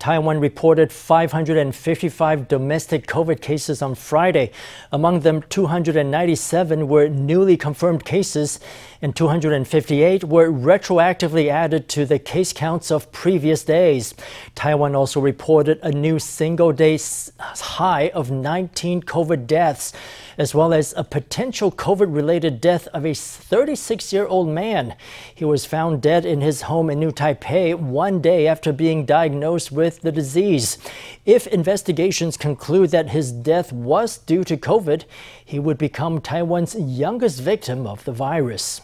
Taiwan reported 555 domestic COVID cases on Friday. Among them, 297 were newly confirmed cases, and 258 were retroactively added to the case counts of previous days. Taiwan also reported a new single day high of 19 COVID deaths, as well as a potential COVID related death of a 36 year old man. He was found dead in his home in New Taipei one day after being diagnosed with the disease. If investigations conclude that his death was due to COVID, he would become Taiwan's youngest victim of the virus.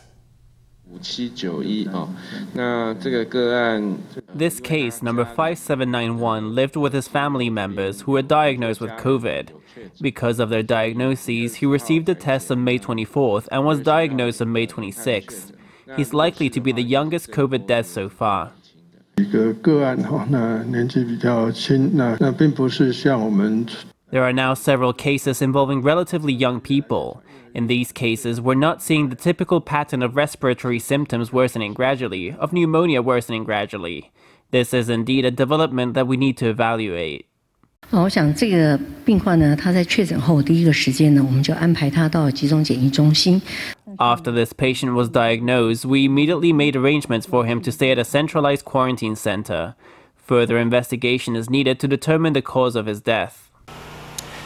This case, number 5791, lived with his family members who were diagnosed with COVID. Because of their diagnoses, he received a test on May 24th and was diagnosed on May 26th. He's likely to be the youngest COVID death so far. There are now several cases involving relatively young people. In these cases, we're not seeing the typical pattern of respiratory symptoms worsening gradually, of pneumonia worsening gradually. This is indeed a development that we need to evaluate. 我想这个病患呢，他在确诊后第一个时间呢，我们就安排他到集中检疫中心。After this patient was diagnosed, we immediately made arrangements for him to stay at a centralized quarantine center. Further investigation is needed to determine the cause of his death.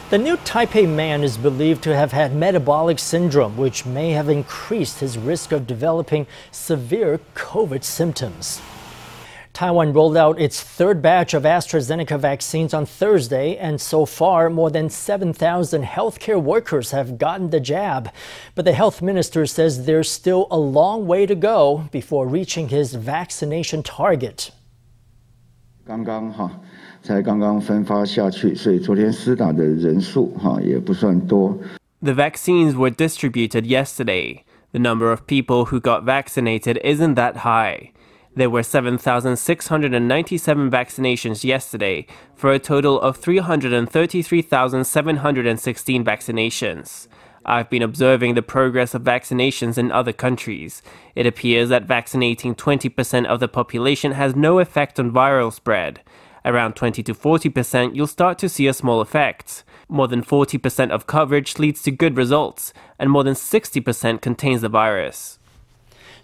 The new Taipei man is believed to have had metabolic syndrome, which may have increased his risk of developing severe COVID symptoms. Taiwan rolled out its third batch of AstraZeneca vaccines on Thursday, and so far, more than 7,000 healthcare workers have gotten the jab. But the health minister says there's still a long way to go before reaching his vaccination target. 刚刚哈。 才刚刚分发下去，所以昨天施打的人数哈也不算多。The vaccines were distributed yesterday. The number of people who got vaccinated isn't that high. There were 7,697 vaccinations yesterday, for a total of 333,716 vaccinations. I've been observing the progress of vaccinations in other countries. It appears that vaccinating 20% of the population has no effect on viral spread. Around 20 to 40%, you'll start to see a small effect. More than 40% of coverage leads to good results, and more than 60% contains the virus.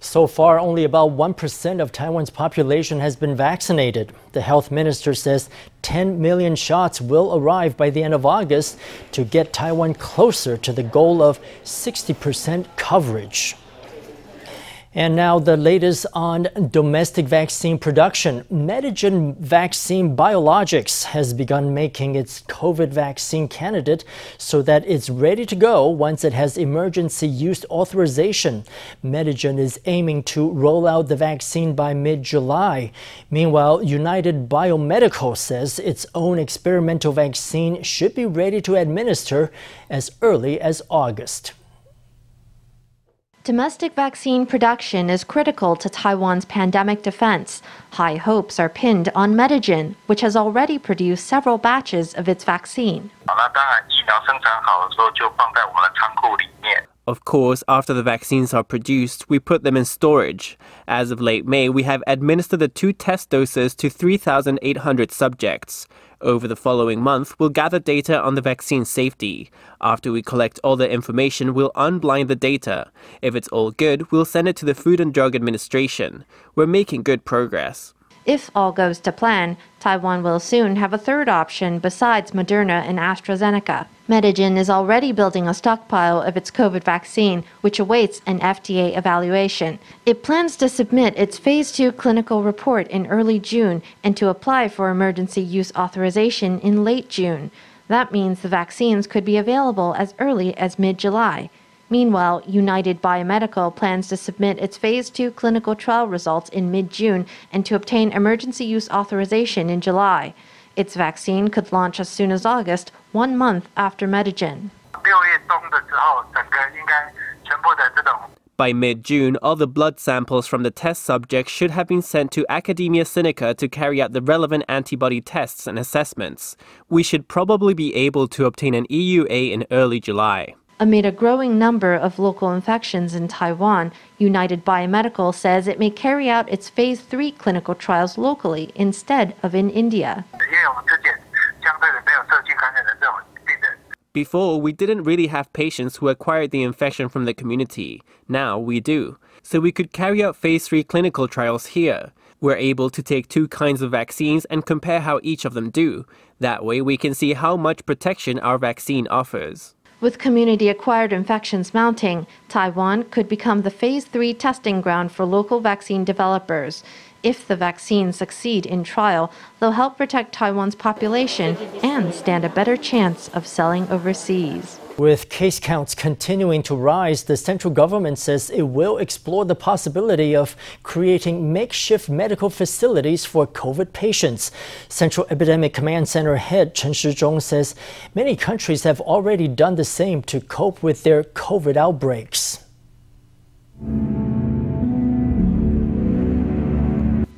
So far, only about 1% of Taiwan's population has been vaccinated. The health minister says 10 million shots will arrive by the end of August to get Taiwan closer to the goal of 60% coverage. And now the latest on domestic vaccine production. Medigen Vaccine Biologics has begun making its COVID vaccine candidate so that it's ready to go once it has emergency use authorization. Medigen is aiming to roll out the vaccine by mid July. Meanwhile, United Biomedical says its own experimental vaccine should be ready to administer as early as August. Domestic vaccine production is critical to Taiwan's pandemic defense. High hopes are pinned on Medigen, which has already produced several batches of its vaccine. Of course, after the vaccines are produced, we put them in storage. As of late May, we have administered the two test doses to 3,800 subjects. Over the following month, we'll gather data on the vaccine safety. After we collect all the information, we'll unblind the data. If it's all good, we'll send it to the Food and Drug Administration. We're making good progress. If all goes to plan, Taiwan will soon have a third option besides Moderna and AstraZeneca. Medigen is already building a stockpile of its COVID vaccine, which awaits an FDA evaluation. It plans to submit its phase 2 clinical report in early June and to apply for emergency use authorization in late June. That means the vaccines could be available as early as mid July. Meanwhile, United Biomedical plans to submit its phase 2 clinical trial results in mid June and to obtain emergency use authorization in July. Its vaccine could launch as soon as August, one month after Medigen. By mid June, all the blood samples from the test subjects should have been sent to Academia Sinica to carry out the relevant antibody tests and assessments. We should probably be able to obtain an EUA in early July. Amid a growing number of local infections in Taiwan, United Biomedical says it may carry out its phase 3 clinical trials locally instead of in India. Before, we didn't really have patients who acquired the infection from the community. Now we do. So we could carry out phase 3 clinical trials here. We're able to take two kinds of vaccines and compare how each of them do. That way, we can see how much protection our vaccine offers. With community acquired infections mounting, Taiwan could become the phase 3 testing ground for local vaccine developers. If the vaccines succeed in trial, they'll help protect Taiwan's population and stand a better chance of selling overseas. With case counts continuing to rise, the central government says it will explore the possibility of creating makeshift medical facilities for COVID patients. Central Epidemic Command Center head Chen Shizhong says many countries have already done the same to cope with their COVID outbreaks.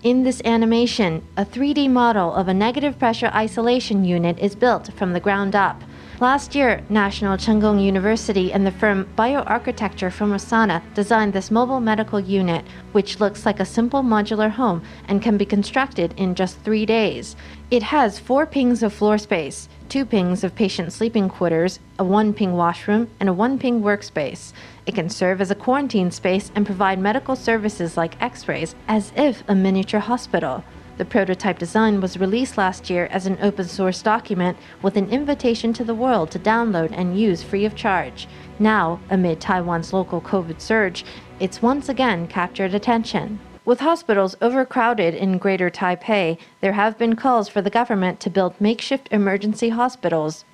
In this animation, a 3D model of a negative pressure isolation unit is built from the ground up. Last year, National Cheng Kung University and the firm Bioarchitecture Formosana designed this mobile medical unit, which looks like a simple modular home and can be constructed in just three days. It has four pings of floor space, two pings of patient sleeping quarters, a one ping washroom, and a one ping workspace. It can serve as a quarantine space and provide medical services like x rays as if a miniature hospital. The prototype design was released last year as an open source document with an invitation to the world to download and use free of charge. Now, amid Taiwan's local COVID surge, it's once again captured attention. With hospitals overcrowded in Greater Taipei, there have been calls for the government to build makeshift emergency hospitals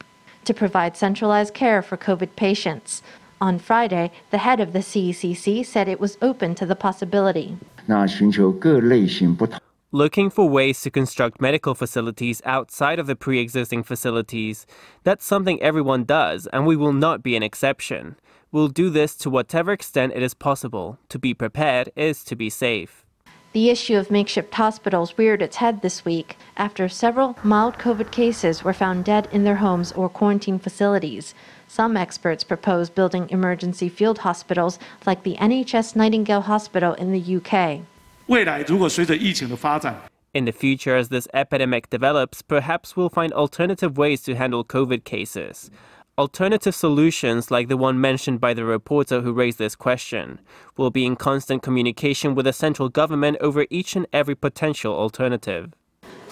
to provide centralized care for COVID patients. On Friday, the head of the CECC said it was open to the possibility. 那寻求各类型不同。 looking for ways to construct medical facilities outside of the pre existing facilities. That's something everyone does, and we will not be an exception. We'll do this to whatever extent it is possible. To be prepared is to be safe. The issue of makeshift hospitals reared its head this week after several mild COVID cases were found dead in their homes or quarantine facilities. Some experts propose building emergency field hospitals like the NHS Nightingale Hospital in the UK. 未来如果随着疫情的发展， In the future, as this epidemic develops, perhaps we'll find alternative ways to handle COVID cases. Alternative solutions, like the one mentioned by the reporter who raised this question, will be in constant communication with the central government over each and every potential alternative.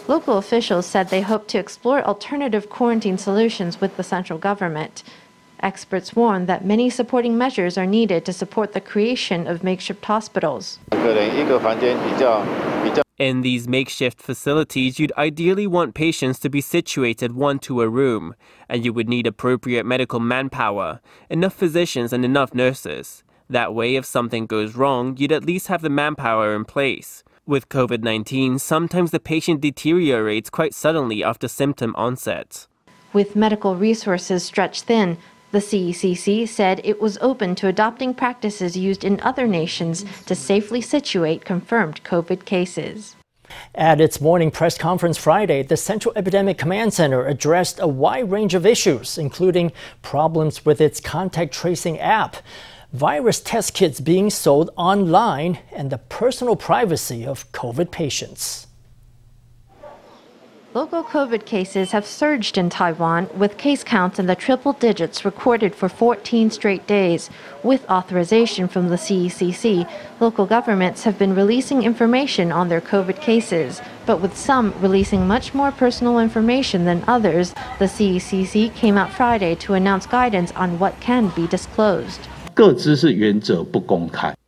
Local officials said they hope to explore alternative quarantine solutions with the central government. Experts warn that many supporting measures are needed to support the creation of makeshift hospitals. In these makeshift facilities, you'd ideally want patients to be situated one to a room, and you would need appropriate medical manpower, enough physicians, and enough nurses. That way, if something goes wrong, you'd at least have the manpower in place. With COVID 19, sometimes the patient deteriorates quite suddenly after symptom onset. With medical resources stretched thin, the CECC said it was open to adopting practices used in other nations to safely situate confirmed COVID cases. At its morning press conference Friday, the Central Epidemic Command Center addressed a wide range of issues, including problems with its contact tracing app, virus test kits being sold online, and the personal privacy of COVID patients. Local COVID cases have surged in Taiwan, with case counts in the triple digits recorded for 14 straight days. With authorization from the CECC, local governments have been releasing information on their COVID cases, but with some releasing much more personal information than others. The CECC came out Friday to announce guidance on what can be disclosed.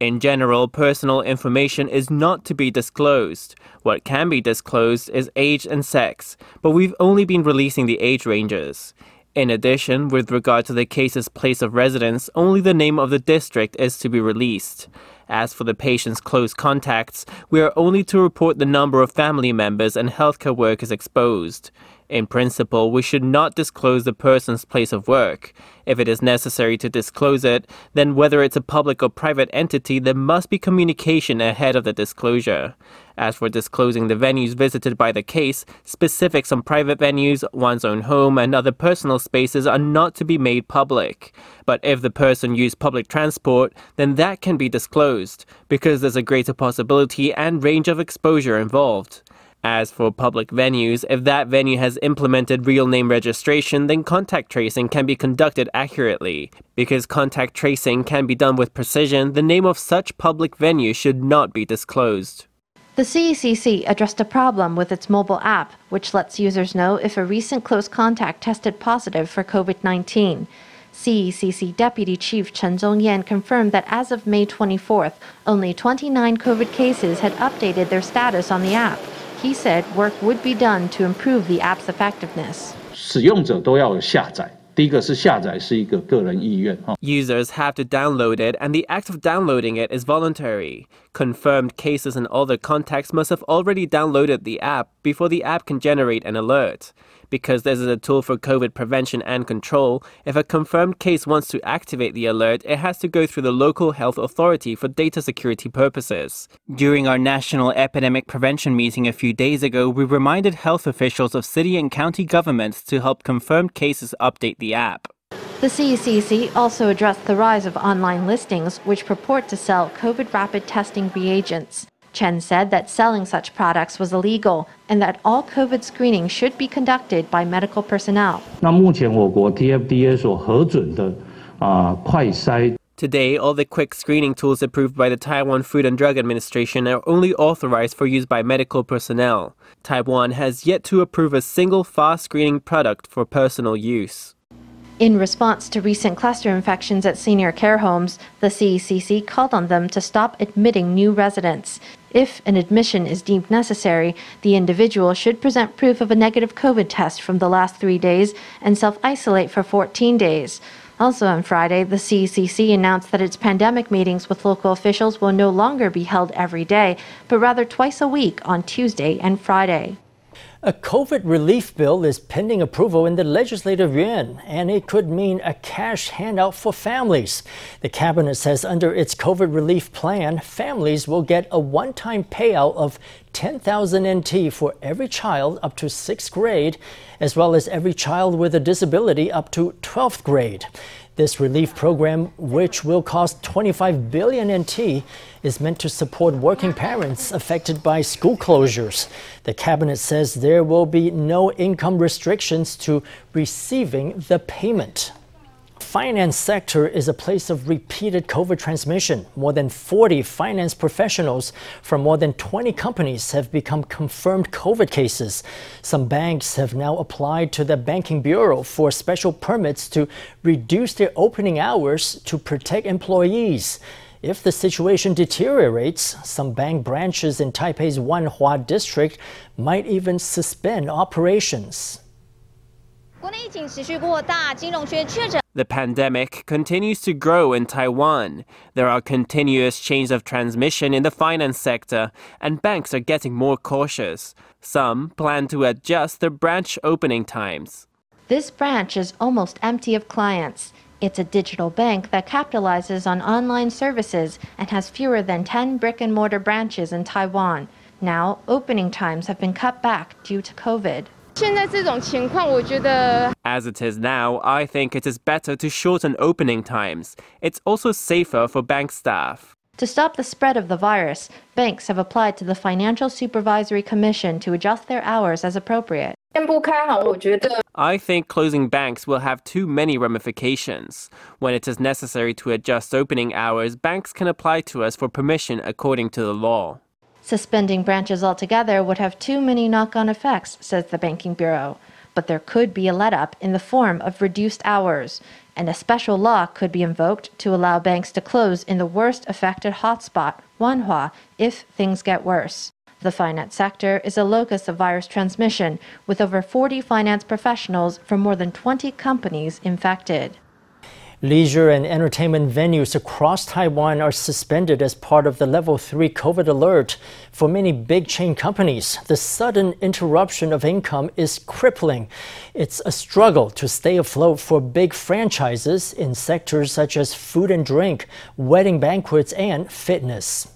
In general, personal information is not to be disclosed. What can be disclosed is age and sex, but we've only been releasing the age ranges. In addition, with regard to the case's place of residence, only the name of the district is to be released. As for the patient's close contacts, we are only to report the number of family members and healthcare workers exposed. In principle, we should not disclose the person's place of work. If it is necessary to disclose it, then whether it's a public or private entity, there must be communication ahead of the disclosure. As for disclosing the venues visited by the case, specifics on private venues, one's own home, and other personal spaces are not to be made public. But if the person used public transport, then that can be disclosed, because there's a greater possibility and range of exposure involved. As for public venues, if that venue has implemented real name registration, then contact tracing can be conducted accurately. Because contact tracing can be done with precision, the name of such public venue should not be disclosed. The CECC addressed a problem with its mobile app, which lets users know if a recent close contact tested positive for COVID 19. CECC Deputy Chief Chen Zhongyan confirmed that as of May 24th, only 29 COVID cases had updated their status on the app He said work would be done to improve the app's effectiveness. 使用者都要有下载。第一个是下载是一个个人意愿哈。 Users have to download it, and the act of downloading it is voluntary. Confirmed cases and other contacts must have already downloaded the app before the app can generate an alert. Because this is a tool for COVID prevention and control, if a confirmed case wants to activate the alert, it has to go through the local health authority for data security purposes. During our national epidemic prevention meeting a few days ago, we reminded health officials of city and county governments to help confirmed cases update the app. The CECC also addressed the rise of online listings which purport to sell COVID rapid testing reagents. Chen said that selling such products was illegal and that all COVID screening should be conducted by medical personnel. Today, all the quick screening tools approved by the Taiwan Food and Drug Administration are only authorized for use by medical personnel. Taiwan has yet to approve a single fast screening product for personal use. In response to recent cluster infections at senior care homes, the CECC called on them to stop admitting new residents. If an admission is deemed necessary, the individual should present proof of a negative COVID test from the last three days and self isolate for 14 days. Also on Friday, the CECC announced that its pandemic meetings with local officials will no longer be held every day, but rather twice a week on Tuesday and Friday. A COVID relief bill is pending approval in the Legislative Yuan, and it could mean a cash handout for families. The cabinet says under its COVID relief plan, families will get a one time payout of 10,000 NT for every child up to 6th grade, as well as every child with a disability up to 12th grade. This relief program, which will cost 25 billion NT, is meant to support working parents affected by school closures. The cabinet says there will be no income restrictions to receiving the payment. Finance sector is a place of repeated COVID transmission. More than 40 finance professionals from more than 20 companies have become confirmed COVID cases. Some banks have now applied to the Banking Bureau for special permits to reduce their opening hours to protect employees. If the situation deteriorates, some bank branches in Taipei's Wanhua district might even suspend operations. 国内疫情持续扩大，金融圈确诊 the pandemic continues to grow in Taiwan. There are continuous chains of transmission in the finance sector, and banks are getting more cautious. Some plan to adjust their branch opening times. This branch is almost empty of clients. It's a digital bank that capitalizes on online services and has fewer than 10 brick and mortar branches in Taiwan. Now, opening times have been cut back due to COVID. As it is now, I think it is better to shorten opening times. It's also safer for bank staff. To stop the spread of the virus, banks have applied to the Financial Supervisory Commission to adjust their hours as appropriate. I think closing banks will have too many ramifications. When it is necessary to adjust opening hours, banks can apply to us for permission according to the law. Suspending branches altogether would have too many knock on effects, says the Banking Bureau. But there could be a let up in the form of reduced hours, and a special law could be invoked to allow banks to close in the worst affected hotspot, Wanhua, if things get worse. The finance sector is a locus of virus transmission, with over 40 finance professionals from more than 20 companies infected. Leisure and entertainment venues across Taiwan are suspended as part of the level 3 COVID alert. For many big chain companies, the sudden interruption of income is crippling. It's a struggle to stay afloat for big franchises in sectors such as food and drink, wedding banquets, and fitness.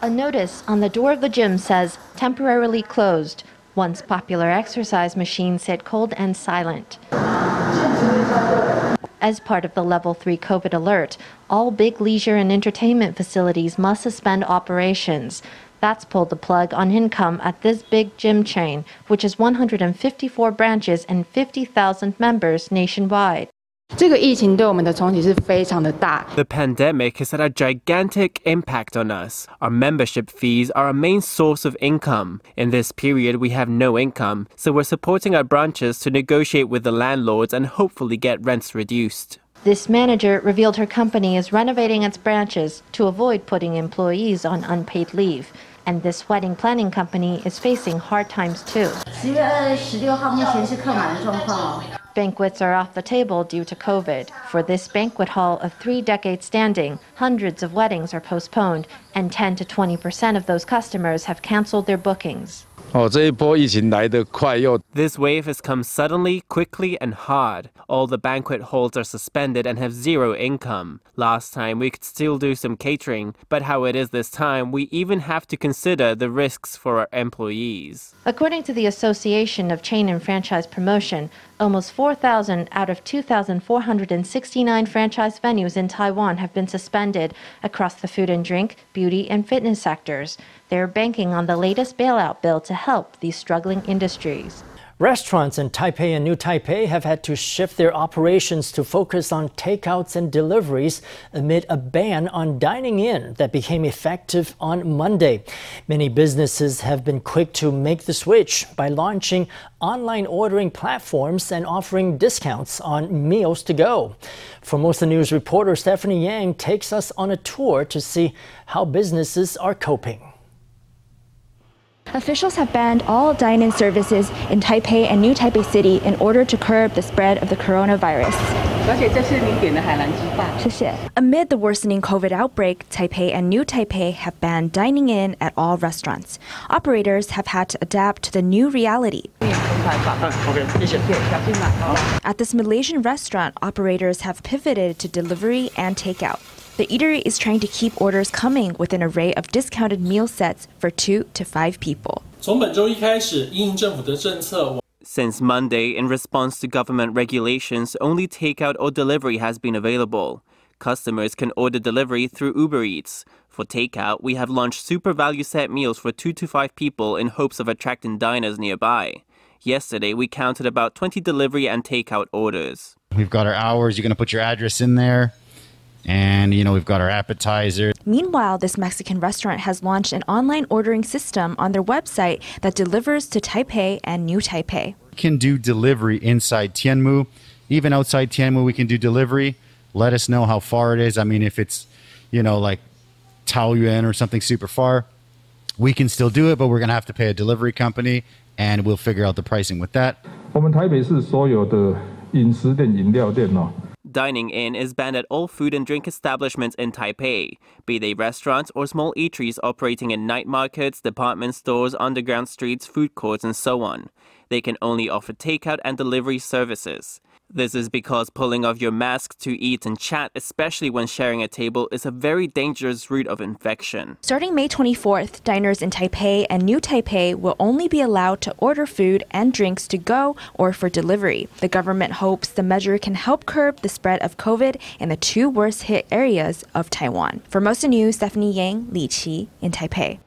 A notice on the door of the gym says temporarily closed. Once popular exercise machines sit cold and silent. As part of the level 3 COVID alert, all big leisure and entertainment facilities must suspend operations. That's pulled the plug on income at this big gym chain, which has 154 branches and 50,000 members nationwide. The pandemic has had a gigantic impact on us. Our membership fees are a main source of income. In this period, we have no income, so we're supporting our branches to negotiate with the landlords and hopefully get rents reduced. This manager revealed her company is renovating its branches to avoid putting employees on unpaid leave. And this wedding planning company is facing hard times too. Banquets are off the table due to COVID. For this banquet hall of three decades standing, hundreds of weddings are postponed, and 10 to 20 percent of those customers have canceled their bookings. Oh, this wave has come suddenly, quickly, and hard. All the banquet halls are suspended and have zero income. Last time we could still do some catering, but how it is this time, we even have to consider the risks for our employees. According to the Association of Chain and Franchise Promotion, almost 4,000 out of 2,469 franchise venues in Taiwan have been suspended across the food and drink, beauty, and fitness sectors. They're banking on the latest bailout bill to help these struggling industries. Restaurants in Taipei and New Taipei have had to shift their operations to focus on takeouts and deliveries amid a ban on dining in that became effective on Monday. Many businesses have been quick to make the switch by launching online ordering platforms and offering discounts on meals to go. Formosa News reporter Stephanie Yang takes us on a tour to see how businesses are coping. Officials have banned all dine-in services in Taipei and New Taipei City in order to curb the spread of the coronavirus. Amid the worsening COVID outbreak, Taipei and New Taipei have banned dining in at all restaurants. Operators have had to adapt to the new reality. At this Malaysian restaurant, operators have pivoted to delivery and takeout. The eatery is trying to keep orders coming with an array of discounted meal sets for two to five people. Since Monday, in response to government regulations, only takeout or delivery has been available. Customers can order delivery through Uber Eats. For takeout, we have launched super value set meals for two to five people in hopes of attracting diners nearby. Yesterday, we counted about 20 delivery and takeout orders. We've got our hours. You're going to put your address in there. And, you know, we've got our appetizer. Meanwhile, this Mexican restaurant has launched an online ordering system on their website that delivers to Taipei and New Taipei. We can do delivery inside Tianmu. Even outside Tianmu, we can do delivery. Let us know how far it is. I mean, if it's, you know, like Taoyuan or something super far, we can still do it, but we're going to have to pay a delivery company and we'll figure out the pricing with that. 我们台北市所有的饮食店、饮料店哦。 Dining in is banned at all food and drink establishments in Taipei, be they restaurants or small eateries operating in night markets, department stores, underground streets, food courts, and so on. They can only offer takeout and delivery services. This is because pulling off your mask to eat and chat, especially when sharing a table, is a very dangerous route of infection. Starting May 24th, diners in Taipei and New Taipei will only be allowed to order food and drinks to go or for delivery. The government hopes the measure can help curb the spread of COVID in the two worst hit areas of Taiwan. Formosa News, Stephanie Yang, Li Qi in Taipei.